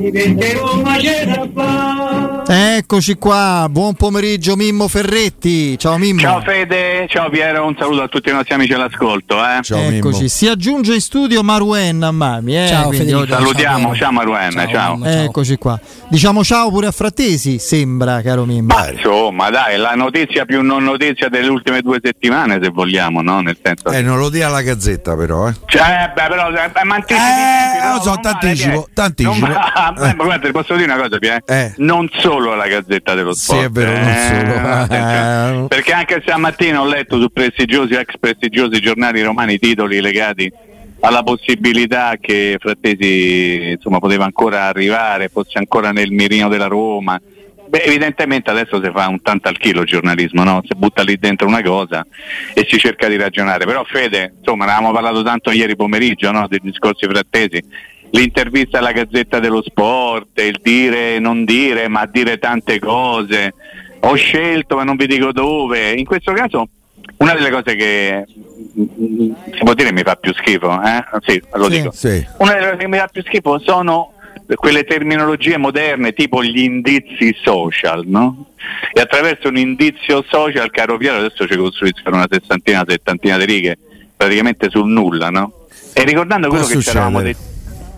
Y vendemos mañana pan. Eccoci qua, buon pomeriggio Mimmo Ferretti. Ciao Mimmo. Ciao Fede, ciao Piero, un saluto a tutti i nostri amici all'ascolto. Eh. Ciao, Eccoci, Mimmo. si aggiunge in studio Maruen Ammami. Eh, ciao Federico. Salutiamo, ciao, ciao Maruen, ciao. ciao. Eccoci qua. Diciamo ciao pure a Frattesi, sembra, caro Mimmo. Ma insomma, dai, la notizia più non notizia delle ultime due settimane, se vogliamo, no? Nel senso Eh, non lo dia alla gazzetta però, eh. Cioè, beh, però, eh, ma anticipi, eh, no, lo so, t'anticipo, t'anticipo. Non, ma, eh. guarda, ti posso dire una cosa, Pier? Eh. Non solo la gazzetta dello sport. Sì, è vero, non solo. Eh, perché anche stamattina ho letto su prestigiosi, ex prestigiosi giornali romani titoli legati alla possibilità che Frattesi insomma, poteva ancora arrivare, fosse ancora nel mirino della Roma. Beh, evidentemente adesso si fa un tanto al chilo il giornalismo, no? si butta lì dentro una cosa e si cerca di ragionare. Però Fede, insomma, ne avevamo parlato tanto ieri pomeriggio no? dei discorsi frattesi, l'intervista alla Gazzetta dello Sport, il dire e non dire, ma dire tante cose. Ho scelto ma non vi dico dove. In questo caso una delle cose che si può dire mi fa più schifo, eh? sì, lo sì, dico. Sì. Una delle cose che mi fa più schifo sono quelle terminologie moderne tipo gli indizi social, no? E attraverso un indizio social, caro Piero, adesso ci costruiscono una sessantina, settantina di righe, praticamente sul nulla, no? E ricordando quello che ci eravamo detti.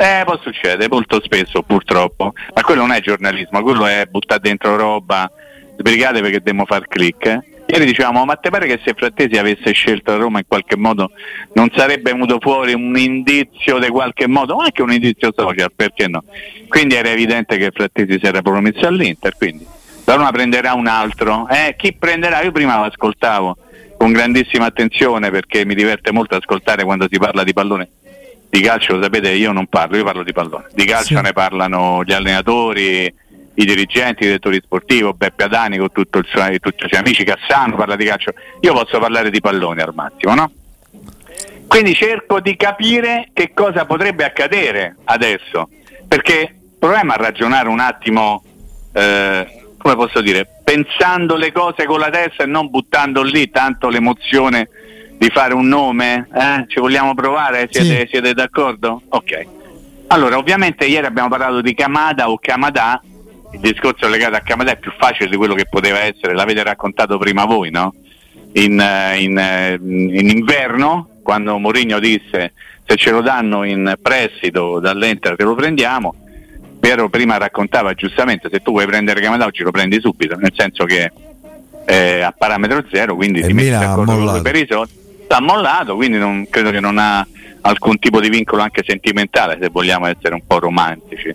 Eh, può succedere molto spesso purtroppo, ma quello non è giornalismo, quello è buttare dentro roba, sbrigate perché dobbiamo far click. Eh? Ieri dicevamo, ma te pare che se Frattesi avesse scelto Roma in qualche modo non sarebbe venuto fuori un indizio di qualche modo, o anche un indizio social, perché no? Quindi era evidente che Frattesi si era promesso all'Inter, quindi la Roma prenderà un altro. Eh, chi prenderà? Io prima lo ascoltavo con grandissima attenzione perché mi diverte molto ascoltare quando si parla di pallone. Di calcio, lo sapete, io non parlo, io parlo di pallone. Di calcio Sì. ne parlano gli allenatori, i dirigenti, i direttori sportivi, Beppe Adani con tutto il suo- tutti i suoi amici, Cassano parla di calcio, io posso parlare di pallone al massimo, no? Quindi cerco di capire che cosa potrebbe accadere adesso, perché proviamo a ragionare un attimo, eh, come posso dire, pensando le cose con la testa e non buttando lì tanto l'emozione di fare un nome, eh? ci vogliamo provare? Siete, Sì. siete d'accordo? Ok. Allora, ovviamente ieri abbiamo parlato di Kamada o Kamada, il discorso legato a Kamada è più facile di quello che poteva essere, l'avete raccontato prima voi, no? In, eh, in, eh, in inverno, quando Mourinho disse se ce lo danno in prestito dall'Enter te lo prendiamo, Piero prima raccontava giustamente se tu vuoi prendere Kamada oggi lo prendi subito, nel senso che è a parametro zero, quindi E ti metti d'accordo con lui per i soldi. Sta mollato, quindi non, credo che non ha alcun tipo di vincolo anche sentimentale, se vogliamo essere un po' romantici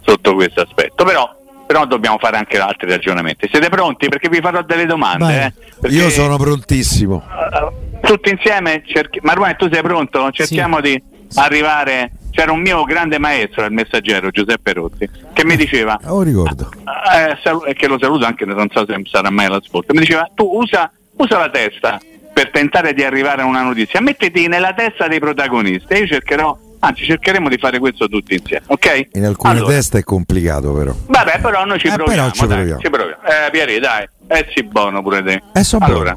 sotto questo aspetto. Però, però dobbiamo fare anche altri ragionamenti. Siete pronti? Perché vi farò delle domande. Vai. eh? Io sono prontissimo. eh, tutti insieme, cerchi... Marwan, tu sei pronto? Cerchiamo di arrivare. C'era un mio grande maestro, il messaggero Giuseppe Rozzi, che mi diceva: Lo ricordo. eh, e che lo saluto anche non so se sarà mai all'ascolto, mi diceva tu usa, usa la testa per tentare di arrivare a una notizia, mettiti nella testa dei protagonisti e io cercherò anzi cercheremo di fare questo tutti insieme, ok? In alcune Allora, teste è complicato però. Vabbè, però noi ci Eh, proviamo, ci dai, proviamo. ci proviamo. Eh, Pieri, dai, eh sì, buono pure te. Eh, so allora,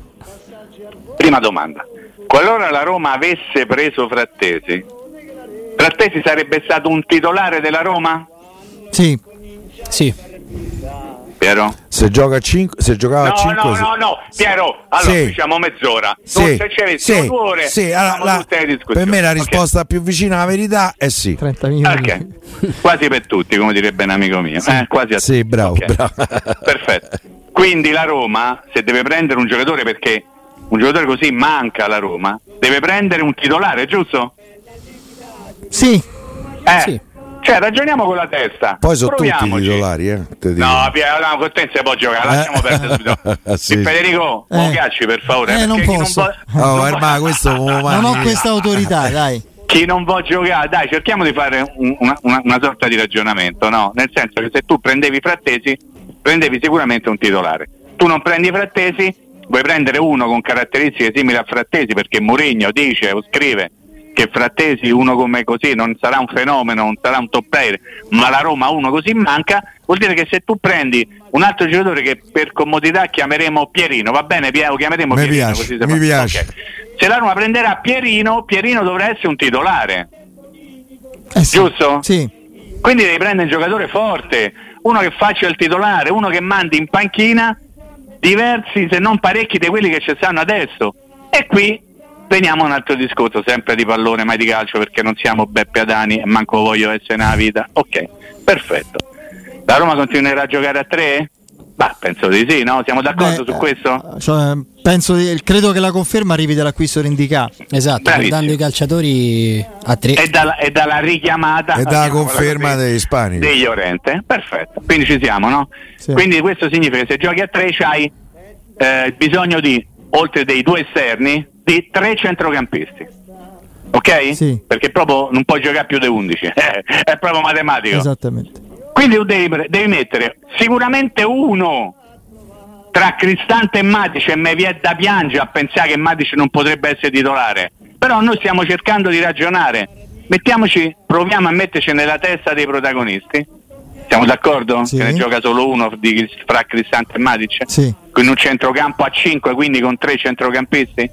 prima domanda. Qualora la Roma avesse preso Frattesi, Frattesi sarebbe stato un titolare della Roma? Sì, Sì. Piero? Se gioca a 5, se giocava a No, 5 no, no, no, Piero, allora Sì. diciamo mezz'ora. Sì, Non se ci avessimo sì, due ore, sì, allora, la- per me la risposta più vicina alla verità è sì. 30 minuti. Ok, quasi per tutti, come direbbe un amico mio. Eh, quasi a Sì, bravo, Ok. bravo. Perfetto. Quindi la Roma, se deve prendere un giocatore perché un giocatore così manca alla Roma, deve prendere un titolare, giusto? Sì, Eh. Sì. Cioè, ragioniamo con la testa. Poi sono tutti Proviamoci. titolari, eh. No, Piero, no, con te non si può giocare, lasciamo Eh. perdere subito. Sì. Federico, Eh. non piacci per favore. Eh, non perché chi posso. vo- Oh, non Erma, vo- questo come non mani ho questa autorità, dai. chi non vuole giocare, dai, cerchiamo di fare un- una, una- una sorta di ragionamento, no? Nel senso che se tu prendevi Frattesi, prendevi sicuramente un titolare. Tu non prendi Frattesi, vuoi prendere uno con caratteristiche simili a Frattesi perché Mourinho dice o scrive che Frattesi, uno come così, non sarà un fenomeno, non sarà un top player, ma la Roma uno così manca, vuol dire che se tu prendi un altro giocatore che per comodità chiameremo Pierino, va bene, Pie- lo chiameremo Mi Pierino, piace, mi piace. Ok. Se la Roma prenderà Pierino, Pierino dovrà essere un titolare. Eh sì. Giusto? Sì. Quindi devi prendere un giocatore forte, uno che faccia il titolare, uno che mandi in panchina diversi, se non parecchi, di quelli che ci stanno adesso. E qui veniamo a un altro discorso, sempre di pallone, mai di calcio, perché non siamo Beppe Adani e manco voglio essere nella vita. Ok, perfetto. La Roma continuerà a giocare a tre? Bah, penso di sì, no? Siamo d'accordo Beh, su questo? cioè, penso di- credo che la conferma arrivi dall'acquisto di Indica. Esatto, Bravissimo. dando i calciatori a tre. E dalla, e dalla richiamata E dalla conferma così, degli ispanici. degli Orente perfetto quindi ci siamo no? Sì. quindi questo significa che se giochi a tre c'hai eh, bisogno di oltre dei due esterni di tre centrocampisti ok? Sì. perché proprio non puoi giocare più di 11 è proprio matematico Esattamente. quindi tu devi, devi mettere sicuramente uno tra Cristante e Matic e mi viene da piangere a pensare che Matic non potrebbe essere titolare. Però noi stiamo cercando di ragionare. Mettiamoci, proviamo a metterci nella testa dei protagonisti. Siamo d'accordo? Sì. Che ne gioca solo uno di, fra Cristante e Matic? Sì. Con un centrocampo a 5, quindi con tre centrocampisti?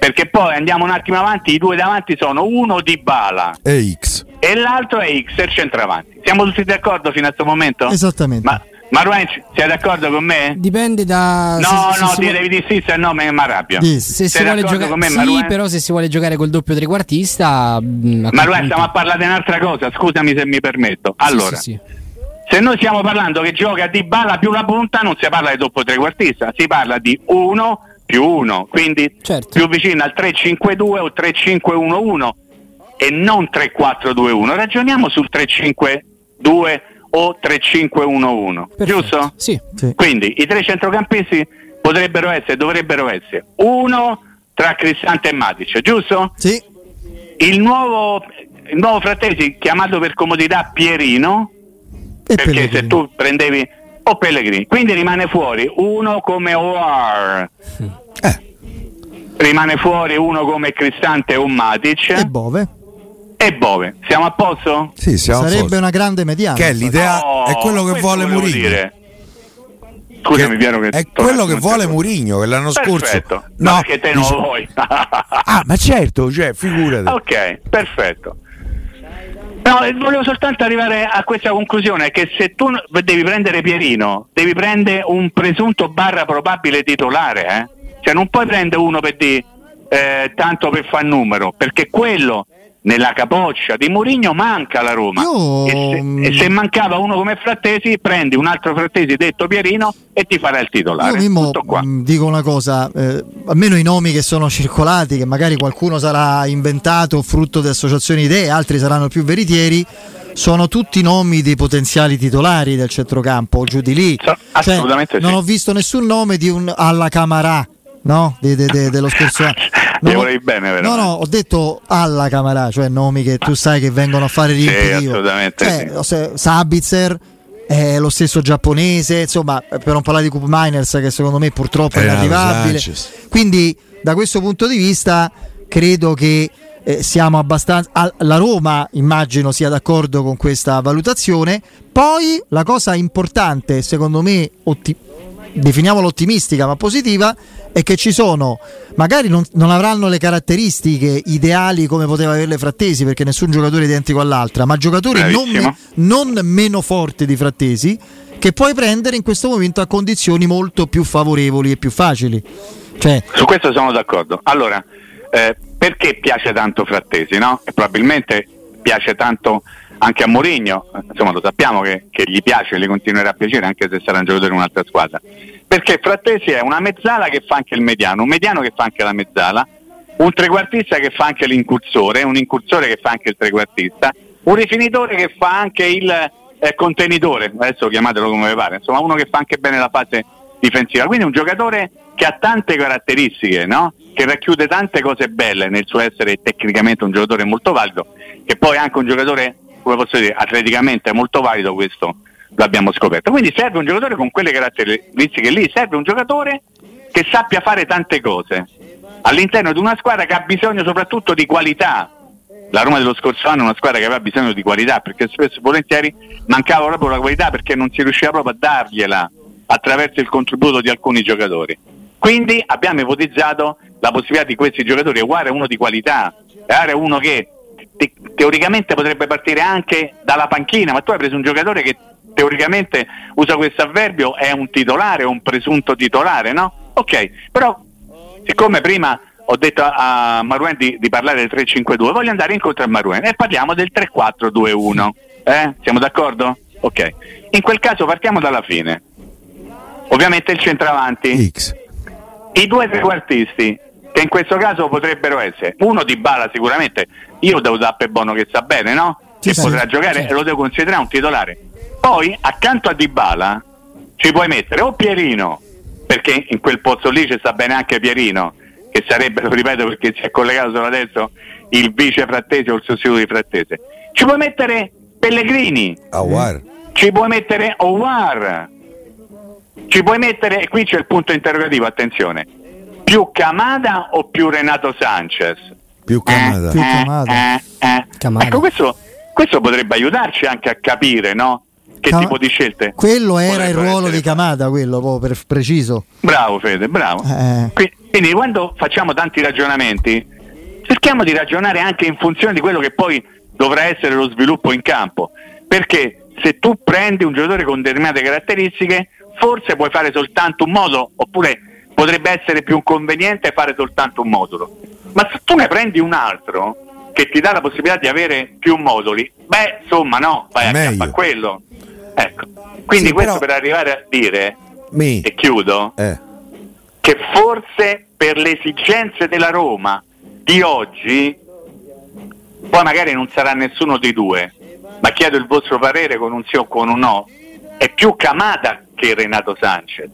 Perché poi andiamo un attimo avanti, i due davanti sono uno di Bala E X. e l'altro è X, il centravanti. Siamo tutti d'accordo fino a questo momento? Esattamente. Ma, ma Ruenz, sei d'accordo con me? Dipende da. No, se- se no, si ti vuole- devi dire sì, se no mi arrabbio. Dis. Se si Sei vuole d'accordo giocare, con me, sì, però se si vuole giocare col doppio trequartista, mm, Ma Ruenz, stiamo a parlare di un'altra cosa, scusami se mi permetto. Allora, sì, sì. se noi stiamo parlando che gioca di balla più la punta, non si parla di doppio trequartista, si parla di 1 più 1, quindi Certo. più vicino al 3-5-2 o 3-5-1-1 e non 3-4-2-1. Ragioniamo sul 3-5-2 o 3-5-1-1, Perfetto. giusto? Sì. Sì. Quindi i tre centrocampisti potrebbero essere, dovrebbero essere uno tra Cristante e Matic, giusto? Sì. Il nuovo, il nuovo Frattesi chiamato per comodità Pierino, E perché Pellegrini. se tu prendevi o Pellegrini, quindi rimane fuori uno come OR, rimane fuori uno come Cristante o Matic E Bove. e Bove. Siamo a posto? Sì, siamo a Sarebbe posto. una grande mediana. Che è l'idea, No, è quello che vuole Mourinho. dire. Scusami, Che- Piero, che è quello che vuole in Mourinho che l'anno scorso. Perfetto. No, che te non lo vuoi. Ah, ma certo, cioè, figurati. ok, perfetto. No, volevo soltanto arrivare a questa conclusione che se tu devi prendere Pierino, devi prendere un presunto barra probabile titolare, eh? Cioè non puoi prendere uno per dire eh, tanto per far numero, perché quello nella capoccia di Mourinho manca la Roma. Io- E, se, e se mancava uno come Frattesi, prendi un altro Frattesi detto Pierino e ti farà il titolare. Io Mimmo, mh, dico una cosa, eh, almeno i nomi che sono circolati, che magari qualcuno sarà inventato frutto di associazioni idee, altri saranno più veritieri, sono tutti nomi di potenziali titolari del centrocampo o giù di lì. So- Cioè, assolutamente sì. Non ho visto nessun nome di un alla Camarà, no? De- de- de- dello scorso anno. Ho- volevi bene, No, veramente. no, ho detto alla Camarà, cioè nomi che tu sai che vengono a fare Sì, riempitivo. assolutamente sì. lo se- Sabitzer, eh, lo stesso giapponese, insomma, eh, per non parlare di Cup Miners che secondo me purtroppo è Renato inarrivabile. Quindi da questo punto di vista credo che eh, siamo abbastanza. La Roma immagino sia d'accordo con questa valutazione. Poi la cosa importante, secondo me, otti- definiamola ottimistica ma positiva, è che ci sono, magari non, non avranno le caratteristiche ideali come poteva averle Frattesi, perché nessun giocatore è identico all'altra, ma giocatori non, me- non meno forti di Frattesi, che puoi prendere in questo momento a condizioni molto più favorevoli e più facili. Cioè, Su questo sono d'accordo. Allora, eh, perché piace tanto Frattesi, no? Probabilmente piace tanto anche a Mourinho, insomma lo sappiamo che, che gli piace gli continuerà a piacere anche se sarà un giocatore in un'altra squadra. Perché Frattesi è una mezzala che fa anche il mediano, un mediano che fa anche la mezzala, un trequartista che fa anche l'incursore, un incursore che fa anche il trequartista, un rifinitore che fa anche il eh, contenitore, adesso chiamatelo come vi pare, insomma uno che fa anche bene la fase difensiva. Quindi un giocatore che ha tante caratteristiche, no? che racchiude tante cose belle nel suo essere tecnicamente un giocatore molto valido, che poi è anche un giocatore, come posso dire, atleticamente molto valido, questo lo abbiamo scoperto. Quindi serve un giocatore con quelle caratteristiche lì, serve un giocatore che sappia fare tante cose all'interno di una squadra che ha bisogno soprattutto di qualità. La Roma dello scorso anno è una squadra che aveva bisogno di qualità perché spesso e volentieri mancava proprio la qualità perché non si riusciva proprio a dargliela attraverso il contributo di alcuni giocatori. Quindi abbiamo ipotizzato la possibilità di questi giocatori, Guare è uno di qualità, Guare è uno che te- teoricamente potrebbe partire anche dalla panchina, ma tu hai preso un giocatore che teoricamente usa questo avverbio, è un titolare, un presunto titolare, no? Ok, però siccome prima ho detto a Maruen di, di parlare del 3-5-2, voglio andare incontro a Maruen e parliamo del 3-4-2-1. Eh? Siamo d'accordo? Ok. In quel caso partiamo dalla fine. Ovviamente il centravanti, X. i due trequartisti, che in questo caso potrebbero essere uno di Bala sicuramente, io devo dare per buono che sa bene, no? Sì, che sì, potrà giocare e lo devo considerare un titolare. Poi accanto a Dybala ci puoi mettere o Pierino, perché in quel pozzo lì ci sta bene anche Pierino, che sarebbe, lo ripeto perché si è collegato solo adesso, il vice frattese o il sostituto di frattese. Ci puoi mettere Pellegrini, Awar. ci puoi mettere Owar, ci puoi mettere, e qui c'è il punto interrogativo, attenzione, più Camada o più Renato Sanchez? Più Camada. Più Camada. Eh, eh. Camada. Ecco, questo, questo potrebbe aiutarci anche a capire, no? Che Cam- tipo di scelte? Quello era il ruolo essere di Camada, quello proprio per preciso. Bravo Fede, bravo. Eh. Qui- Quindi quando facciamo tanti ragionamenti, cerchiamo di ragionare anche in funzione di quello che poi dovrà essere lo sviluppo in campo. Perché se tu prendi un giocatore con determinate caratteristiche, forse puoi fare soltanto un modulo, oppure potrebbe essere più conveniente fare soltanto un modulo. Ma se tu ne prendi un altro che ti dà la possibilità di avere più moduli, beh, insomma, no, vai a Meglio. a quello. Ecco. Quindi Sì, questo però- per arrivare a dire, Mi. e chiudo, Eh. che forse per le esigenze della Roma di oggi, poi magari non sarà nessuno dei due, ma chiedo il vostro parere con un sì o con un no, è più Camada che Renato Sanchez.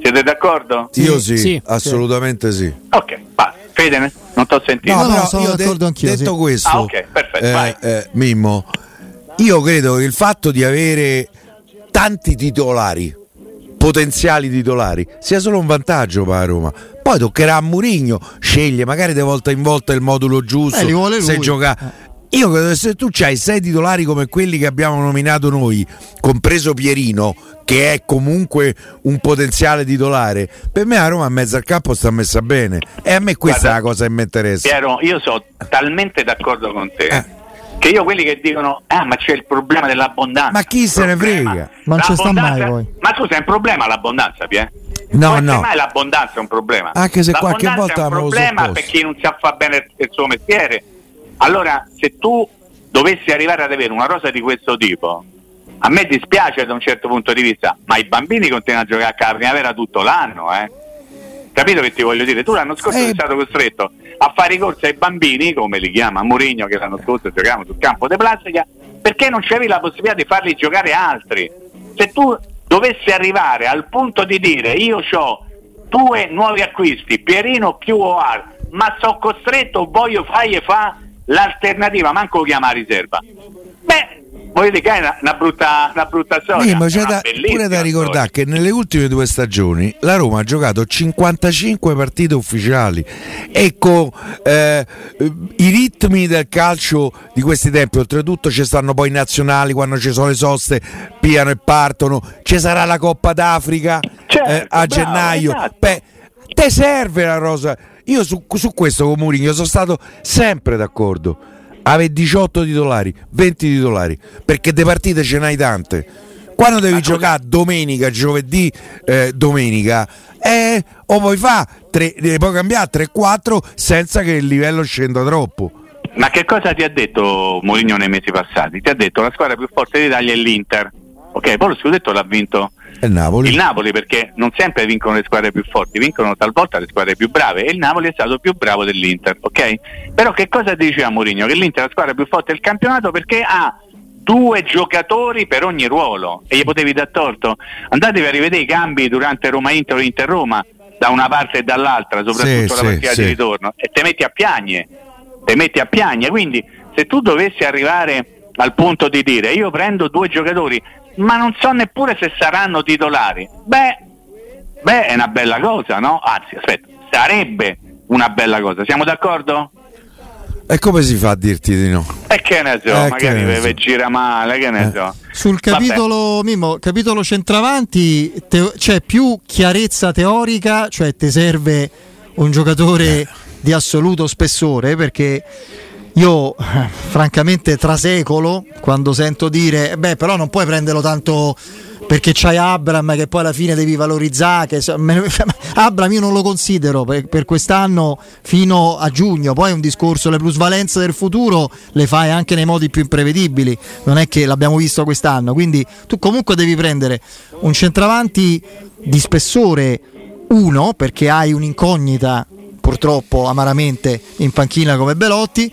Siete d'accordo? Io sì, Sì. assolutamente sì. Ok, va. Fede, non ti ho sentito. No, no, però sono io d'accordo anch'io, Detto sì. questo, Ah, ok, perfetto, eh, vai. eh, Mimmo, io credo che il fatto di avere tanti titolari, potenziali titolari, sia solo un vantaggio per la Roma. Poi toccherà a Murigno sceglie magari di volta in volta il modulo giusto, Eh, se gioca. Io credo che se tu hai sei titolari come quelli che abbiamo nominato noi, compreso Pierino, che è comunque un potenziale titolare, per me la Roma a mezzo al campo sta messa bene. E a me questa Guarda, è la cosa che mi interessa. Piero, io sono talmente d'accordo con te. Eh. Che io quelli che dicono, ah, ma c'è il problema dell'abbondanza. Ma chi se ne frega? Ma non ci sta L'abbondanza- mai, poi. Ma tu sei un problema l'abbondanza, Pie? No, essere no. mai l'abbondanza è un problema. Anche se qualche volta è un problema per chi non sa fare bene il suo mestiere. Allora, se tu dovessi arrivare ad avere una rosa di questo tipo, a me dispiace da un certo punto di vista, ma i bambini continuano a giocare a primavera tutto l'anno, eh. Capito che ti voglio dire? Tu l'anno scorso Eh. sei stato costretto a fare i corsi ai bambini, come li chiama Mourinho, che l'anno scorso giocavamo sul campo di plastica, perché non c'avevi la possibilità di farli giocare altri. Se tu dovessi arrivare al punto di dire io ho due nuovi acquisti, Pierino più Oar, ma sono costretto, voglio fare e fa l'alternativa, manco lo chiama riserva. Beh, volete che è una, una brutta, una brutta storia. È c'è da, pure da ricordare storia. che nelle ultime due stagioni la Roma ha giocato 55 partite ufficiali e con eh, i ritmi del calcio di questi tempi, oltretutto ci stanno poi i nazionali quando ci sono le soste, piano e partono, ci sarà la Coppa d'Africa Certo, eh, a bravo, gennaio. esatto. Beh, te serve la rosa. Io su, su questo con Mourinho sono stato sempre d'accordo. Ave 18 titolari, 20 titolari, perché de partite ce n'hai tante. Quando devi giocare domenica, giovedì, eh, domenica, eh, o puoi fare, ne puoi cambiare 3-4 senza che il livello scenda troppo. Ma che cosa ti ha detto Mourinho nei mesi passati? Ti ha detto la squadra più forte d'Italia è l'Inter. Ok, poi lo scudetto l'ha vinto il Napoli. il Napoli perché non sempre vincono le squadre più forti, vincono talvolta le squadre più brave e il Napoli è stato più bravo dell'Inter, ok? Però che cosa diceva Mourinho? Che l'Inter è la squadra più forte del campionato perché ha due giocatori per ogni ruolo e gli potevi dar torto. Andatevi a rivedere i cambi durante Roma Inter o Inter Roma da una parte e dall'altra, soprattutto Sì, la partita sì. di ritorno, e te metti a piagne, te metti a piagne. Quindi se tu dovessi arrivare al punto di dire io prendo due giocatori, ma non so neppure se saranno titolari, beh, beh è una bella cosa, no? Anzi, aspetta, sarebbe una bella cosa, siamo d'accordo? E come si fa a dirti di no? E che ne so, Eh, magari ne so. gira male, che ne Eh. so. Sul capitolo, Mimmo, capitolo centravanti te- c'è più chiarezza teorica, cioè ti serve un giocatore di assoluto spessore perché io francamente trasecolo quando sento dire "Eh beh però non puoi prenderlo tanto perché c'hai Abram che poi alla fine devi valorizzare che Abram io non lo considero per, per quest'anno fino a giugno. Poi è un discorso le plusvalenze del futuro le fai anche nei modi più imprevedibili. Non è che l'abbiamo visto quest'anno. Quindi tu comunque devi prendere un centravanti di spessore uno perché hai un'incognita purtroppo amaramente in panchina come Belotti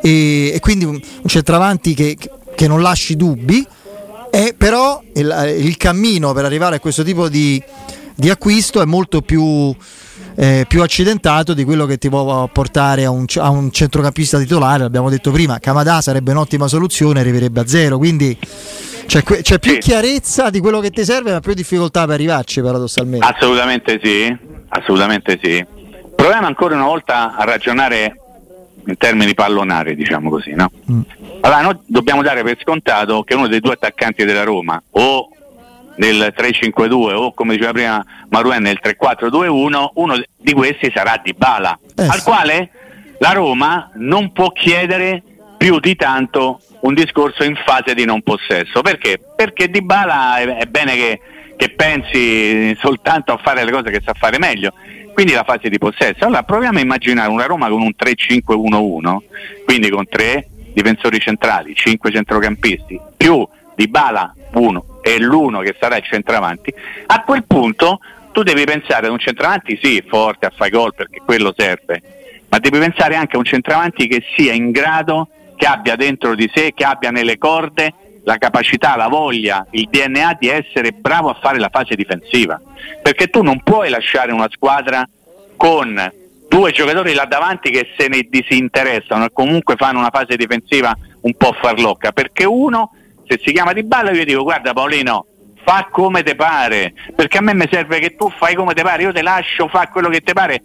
e, e quindi un, un centravanti che, che non lasci dubbi e però il, il cammino per arrivare a questo tipo di, di acquisto è molto più, eh, più accidentato di quello che ti può portare a un, a un centrocampista titolare. L'abbiamo detto prima, Kamada sarebbe un'ottima soluzione, arriverebbe a zero. Quindi c'è, c'è più chiarezza di quello che ti serve, ma più difficoltà per arrivarci, paradossalmente. Assolutamente sì, assolutamente sì. Proviamo ancora una volta a ragionare in termini pallonari, diciamo così, no? Allora, noi dobbiamo dare per scontato che uno dei due attaccanti della Roma, o nel 3-5-2 o come diceva prima Maruen nel 3-4-2-1, uno di questi sarà Di Bala, Eh al sì. quale la Roma non può chiedere più di tanto un discorso in fase di non possesso. Perché? Perché Di Bala è, è bene che, che pensi soltanto a fare le cose che sa fare meglio. Quindi la fase di possesso. Allora proviamo a immaginare una Roma con un 3-5-1-1, quindi con tre difensori centrali, cinque centrocampisti, più Di Bala uno e l'uno che sarà il centravanti. A quel punto tu devi pensare ad un centravanti sì, forte a fare gol perché quello serve, ma devi pensare anche a un centravanti che sia in grado, che abbia dentro di sé, che abbia nelle corde la capacità, la voglia, il DNA di essere bravo a fare la fase difensiva. Perché tu non puoi lasciare una squadra con due giocatori là davanti che se ne disinteressano e comunque fanno una fase difensiva un po' farlocca. Perché uno, se si chiama di balla, io dico guarda Paolino, fa come te pare, perché a me mi serve che tu fai come te pare, io te lascio fare quello che te pare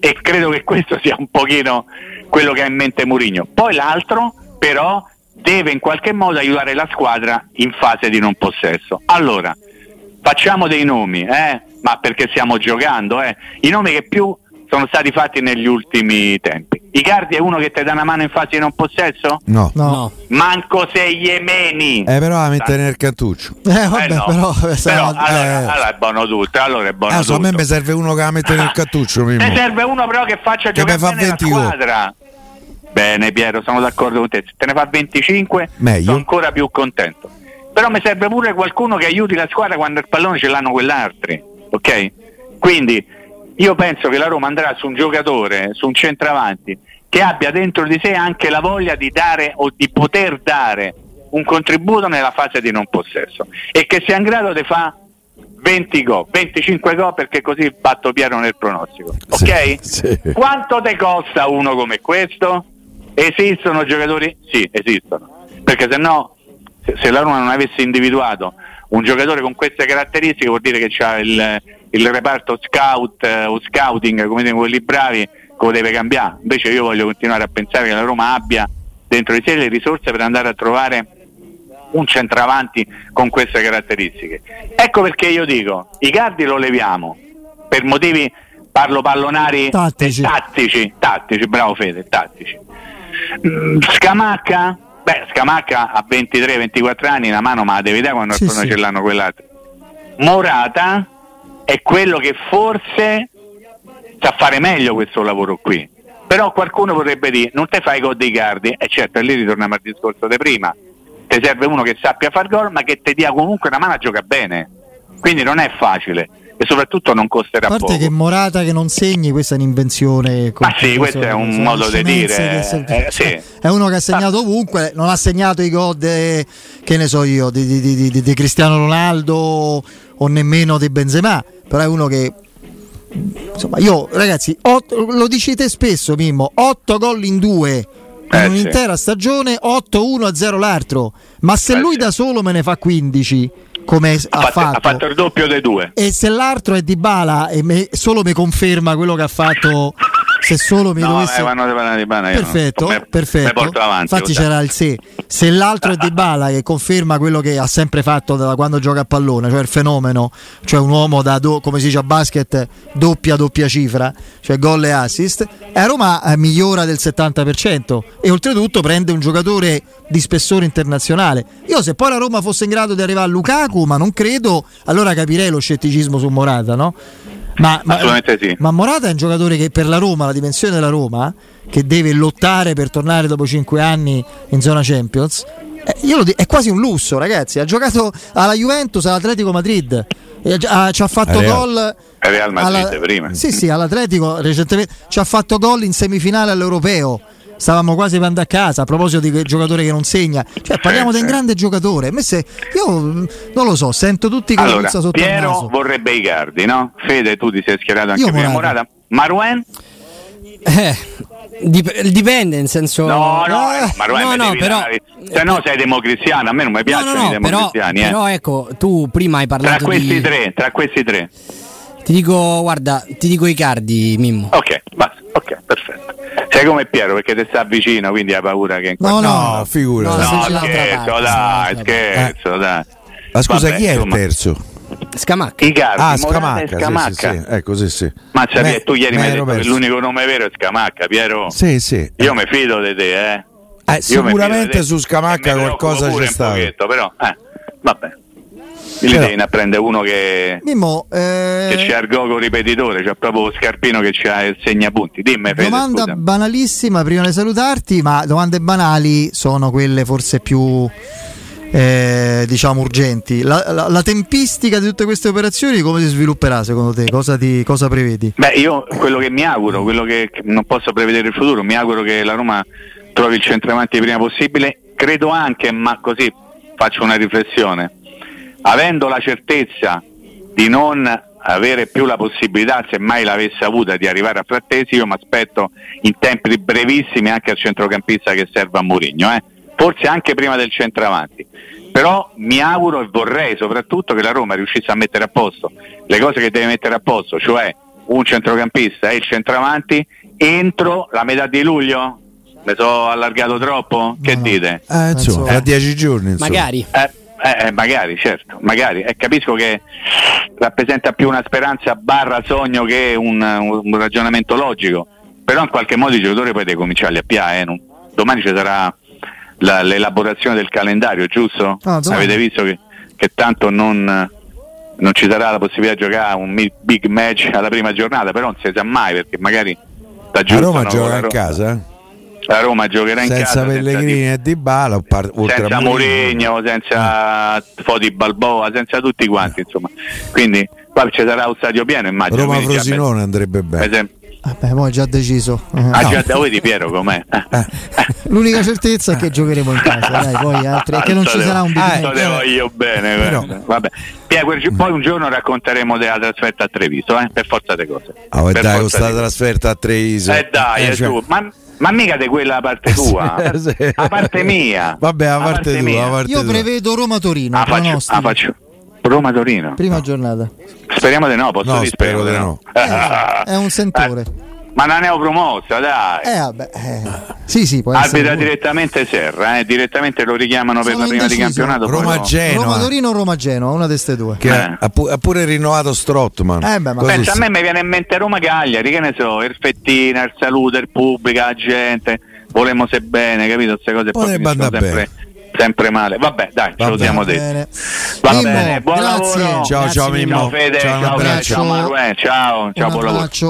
e credo che questo sia un pochino quello che ha in mente Mourinho. Poi l'altro però deve in qualche modo aiutare la squadra in fase di non possesso. Allora, facciamo dei nomi, eh? ma perché stiamo giocando, eh? i nomi che più sono stati fatti negli ultimi tempi. Icardi è uno che ti dà una mano in fase di non possesso? No. No. Manco se Iemeni. Eh, però la mette nel cantuccio. Eh, vabbè, Eh no. però, Però, sarà- allora, eh. allora è buono tutto, allora è buono Ah, so, a tutto. me mi serve uno che la mette nel cantuccio. Ne serve uno però che faccia Che giocare mi fa bene la 20 gol. Bene Piero, sono d'accordo con te. Se te ne fa 25 Meglio. sono ancora più contento. Però mi serve pure qualcuno che aiuti la squadra quando il pallone ce l'hanno quell'altri. Ok? Quindi io penso che la Roma andrà su un giocatore, su un centravanti, che abbia dentro di sé anche la voglia di dare o di poter dare un contributo nella fase di non possesso e che sia in grado di fare 20 gol, 25 gol perché così batto Piero nel pronostico. Ok? Sì, sì. Quanto te costa uno come questo? Esistono giocatori? Sì, esistono. Perché se no se- la Roma non avesse individuato un giocatore con queste caratteristiche vuol dire che c'ha il, il reparto scout eh, o scouting, come dicono quelli bravi, che lo deve cambiare. Invece io voglio continuare a pensare che la Roma abbia dentro di sé le risorse per andare a trovare un centravanti con queste caratteristiche. Ecco perché io dico, i cardi lo leviamo per motivi parlo pallonari Tattici. tattici, tattici, bravo Fede, tattici. Mm, Scamacca? Beh, Scamacca a 23-24 anni la mano ma la devi dare quando Sì, sì. ce l'hanno quell'altro. Morata è quello che forse sa fare meglio questo lavoro qui. Però qualcuno potrebbe dire, non te fai gol dei cardi, e certo, lì ritorniamo al discorso di prima. Ti serve uno che sappia far gol, ma che ti dia comunque una mano a giocare bene. Quindi non è facile e soprattutto non A costerà parte poco. che Morata che non segni, questa è un'invenzione. Ma sì, questo è un modo di dire, se- eh, sì. È uno che ha segnato ovunque, non ha segnato i gol, che ne so io, di, di- di- di- Cristiano Ronaldo o nemmeno di Benzema, però è uno che. Insomma, io ragazzi, otto- lo dici te spesso, Mimmo, 8 gol in due. In Eh, sì. un'intera stagione 8-1 a 0 l'altro, ma se Eh, lui sì. da solo me ne fa 15, come ha, ha, fatto, ha fatto il doppio dei due. e se l'altro è Di Bala e me- solo mi conferma quello che ha fatto, se solo mi No, dovesse. quando ti parla di Bala, io non- Perfetto, me- perfetto. avanti, Infatti sai. c'era il se. Se l'altro è Di Bala che conferma quello che ha sempre fatto da quando gioca a pallone, cioè il fenomeno, cioè un uomo da do- come si dice a basket doppia doppia cifra, cioè gol e assist, e a Roma eh, migliora del 70% e oltretutto prende un giocatore di spessore internazionale. Io se poi la Roma fosse in grado di arrivare a Lukaku, ma non credo, allora capirei lo scetticismo su Morata, no? Ma, ma- Assolutamente sì. ma Morata è un giocatore che per la Roma, la dimensione della Roma, che deve lottare per tornare dopo 5 anni in zona Champions, eh, io lo di- è quasi un lusso, ragazzi. Ha giocato alla Juventus, all'Atletico Madrid. E ha ha- ci ha fatto Al Real. gol Al Real Madrid prima. Sì, sì, all'Atletico recentemente ci ha fatto gol in semifinale all'Europeo. Stavamo quasi andando a casa a proposito di quel giocatore che non segna. Cioè, parliamo di un sì. grande giocatore. Se- io mm, non lo so, sento tutti la Allora, sotto il Piero naso. vorrebbe i cardi, no? Fede, tu ti sei schierato anche Io prima. Morata. Morata. Maruen? Eh, dip- dipende, nel senso. No, no, Eh, eh, no, no, però- dare- Se no sei democristiano, a me non mi No, piacciono no, i no, però, democristiani. eh. però ecco, tu prima hai Tra parlato questi di... tre, tra questi tre. Ti dico, guarda, ti dico i cardi, Mimmo. Ok, basta, ok, perfetto. Sei come Piero perché ti sta vicino, quindi hai paura che... No, no, No, figura. No, No, scherzo, dai, scherzo, dai. Ma scusa, Vabbè, chi è il insomma, terzo? Scamacca. I cardi, Ah, Morata Scamacca. Scamacca. Sì, sì, sì. Ecco, sì, sì. Mazza, Me- tu ieri mi hai detto che l'unico nome vero è Scamacca, Piero. Sì, sì. Io mi fido di te, eh. Eh, sicuramente su Scamacca qualcosa c'è stato. pochetto, però, eh, vabbè. Però- devi a prendere uno che, Mimmo, eh, che c'ha il gogo ripetitore, c'ha proprio scarpino che c'ha il segnapunti. Dimmi, Fede, Domanda scusa. banalissima prima di salutarti, ma domande banali sono quelle forse più eh, diciamo urgenti. La, la- la tempistica di tutte queste operazioni come si svilupperà secondo te? Cosa, ti, cosa prevedi? Beh, io quello che mi auguro, quello che non posso prevedere il futuro, mi auguro che la Roma trovi il centravanti il prima possibile. Credo anche, ma così faccio una riflessione, avendo la certezza di non avere più la possibilità, se mai l'avesse avuta, di arrivare a Frattesi, io mi aspetto in tempi brevissimi anche al centrocampista che serve a Mourinho, eh. forse anche prima del centravanti. Però mi auguro e vorrei soprattutto che la Roma riuscisse a mettere a posto le cose che deve mettere a posto, cioè un centrocampista e il centravanti entro la metà di luglio. Mi sono allargato troppo? Che No, dite? Eh, insomma, Eh. fra dieci giorni. Insomma. Magari. Eh, eh, eh, magari, certo, magari. E capisco che rappresenta più una speranza barra sogno che un, un ragionamento logico. Però in qualche modo i giocatori poi devono cominciare a piare. Eh? Domani ci sarà la- l'elaborazione del calendario, giusto? Ah. Avete visto che, che tanto non, non ci sarà la possibilità di giocare un big match alla prima giornata, però non si sa mai perché magari A giusto, Roma no, gioca Ro- casa? Eh? La Roma giocherà in Senza casa Pellegrini senza e Di Bala, par- senza Mourinho. Senza Foti Balboa, senza tutti quanti, insomma. Quindi poi ci sarà un stadio pieno, immagino. Roma già- Frosinone andrebbe bene. esempio- Vabbè, poi già deciso. Eh. Ah, già da voi di Piero com'è? Eh. L'unica certezza è che giocheremo in casa, dai, poi altri, è che non ci sarà un big te- match. tanto te voglio bene, Però- guarda. Vabbè. Gi- poi un giorno racconteremo della trasferta a Treviso, eh, per forza di cose. Ah, e Per dai, con forza sta di cose. trasferta a Treviso. Eh dai, eh, cioè, tu. Ma Ma mica di quella a parte tua, Sì. a parte mia. Vabbè, a A parte parte tua, mia. a parte Io tua. prevedo Roma-Torino. Ah, faccio, ah, faccio. Roma-Torino. Prima giornata. Speriamo di no, posso No, dire spero speriamo di no. no. È un sentore. Ma non ne ho promossa, dai. Eh, vabbè. eh. Sì, sì, può pure. direttamente Serra, eh, direttamente lo richiamano per Sono la prima di campionato. poi no. Roma-Genoa Roma-Torino o Roma-Genoa, una di queste due. che Eh. ha, pu- ha pure rinnovato Strottman. Eh, beh, ma- Così Pensa, a me mi viene in mente Roma-Cagliari, che ne so, il Fettina, il saluto, il pubblico, la gente, volemo se bene, capito? Queste cose poi Potrebbe andare sempre, sempre male. Vabbè, dai, ce lo siamo Va detti. bene. Va Mimmo, bene, buon grazie. lavoro. Ciao, ciao, Mimmo. Ciao Fede, Ciao, un ciao, abbraccio. ciao Manuel, ciao, ciao, Un buon lavoro. abbraccio.